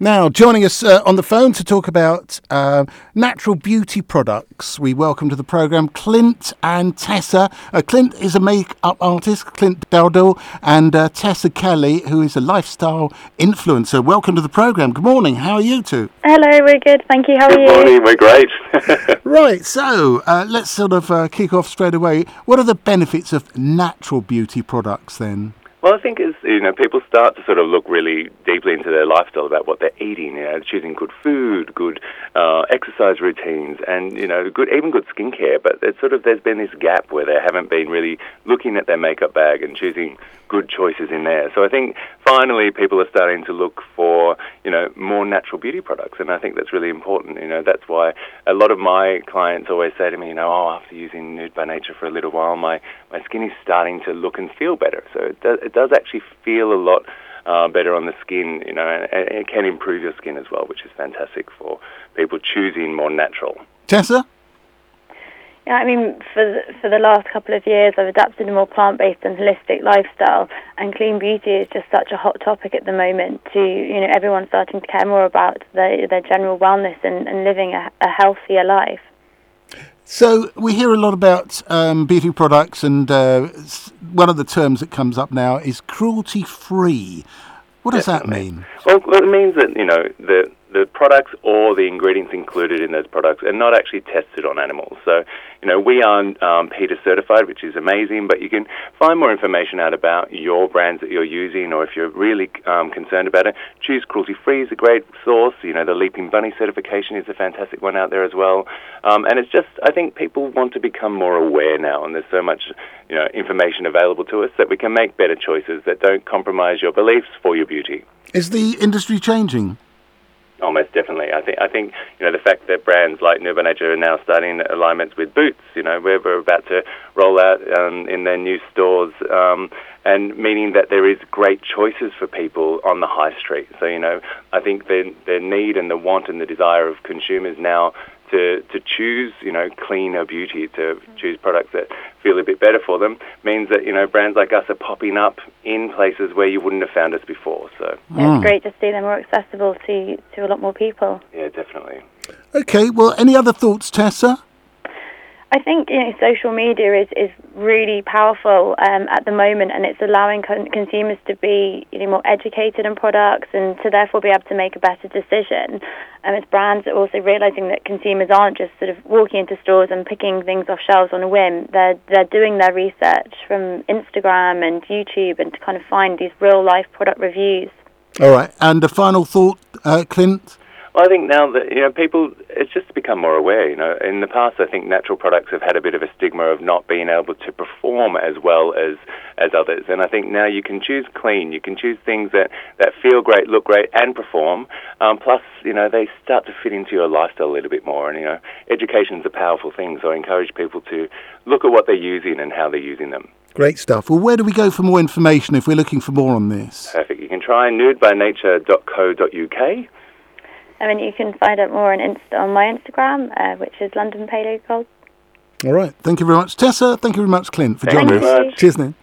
Now, joining us uh, on the phone to talk about uh, natural beauty products, we welcome to the programme Clint and Tessa. Uh, Clint is a make-up artist, Clint Dowdell, and uh, Tessa Kelly, who is a lifestyle influencer. Welcome to the programme. Good morning. How are you two? Hello, we're good. Thank you. How are Good you? morning, we're great. Right, so uh, let's sort of uh, kick off straight away. What are the benefits of natural beauty products then? Well, I think as you know, people start to sort of look really deeply into their lifestyle about what they're eating, you know, choosing good food, good uh, exercise routines, and you know, good even good skincare. But it's sort of there's been this gap where they haven't been really looking at their makeup bag and choosing good choices in there. So I think finally people are starting to look for you know more natural beauty products, and I think that's really important. You know, that's why a lot of my clients always say to me, you know, oh, after using Nude by Nature for a little while, my my skin is starting to look and feel better. So it does, it does actually feel a lot. Uh, better on the skin, you know, and, and it can improve your skin as well, which is fantastic for people choosing more natural. Tessa? Yeah, I mean, for the, for the last couple of years, I've adapted a more plant-based and holistic lifestyle, and clean beauty is just such a hot topic at the moment. To you know, everyone's starting to care more about their their general wellness and, and living a, a healthier life. So we hear a lot about um, beauty products, and uh, one of the terms that comes up now is cruelty-free. What does that mean? Well, it means that you know the the products or the ingredients included in those products are not actually tested on animals. So, you know, we are um, PETA certified, which is amazing. But you can find more information out about your brands that you're using, or if you're really um, concerned about it, choose cruelty free is a great source. You know, the Leaping Bunny certification is a fantastic one out there as well. Um, and it's just, I think people want to become more aware now, and there's so much, you know, information available to us that we can make better choices that don't compromise your beliefs for your beauty. Is the industry changing? Almost definitely. I think I think you know the fact that brands like Nature are now starting alignments with Boots. You know, we're, we're about to roll out um, in their new stores, um, and meaning that there is great choices for people on the high street. So you know, I think the the need and the want and the desire of consumers now to to choose you know cleaner beauty, to choose products that feel a bit better for them, means that you know brands like us are popping up in places where you wouldn't have found us before. So Yeah, It's mm. great to see them more accessible to to a lot more people. yeah, definitely. Okay, well, any other thoughts, Tessa? I think you know social media is, is really powerful um, at the moment, and it's allowing con- consumers to be you know more educated on products and to therefore be able to make a better decision. And it's brands are also realizing that consumers aren't just sort of walking into stores and picking things off shelves on a whim. They're they're doing their research from Instagram and YouTube and to kind of find these real life product reviews. All right, and a final thought, uh, Clint? Well, I think now that you know people, it's just become more aware. You know, in the past, I think natural products have had a bit of a stigma of not being able to perform as well as as others, and I think now you can choose clean. You can choose things that that feel great, look great, and perform. Um, plus, you know, they start to fit into your lifestyle a little bit more. And you know, education's a powerful thing, so I encourage people to look at what they're using and how they're using them. Great stuff. Well, where do we go for more information if we're looking for more on this? Perfect. You can try nudebynature.co.uk. And then you can find out more on Insta on my Instagram, uh, which is London Paleo Gold. All right. Thank you very much, Tessa. Thank you very much, Clint, for Thank joining us. Cheers, now.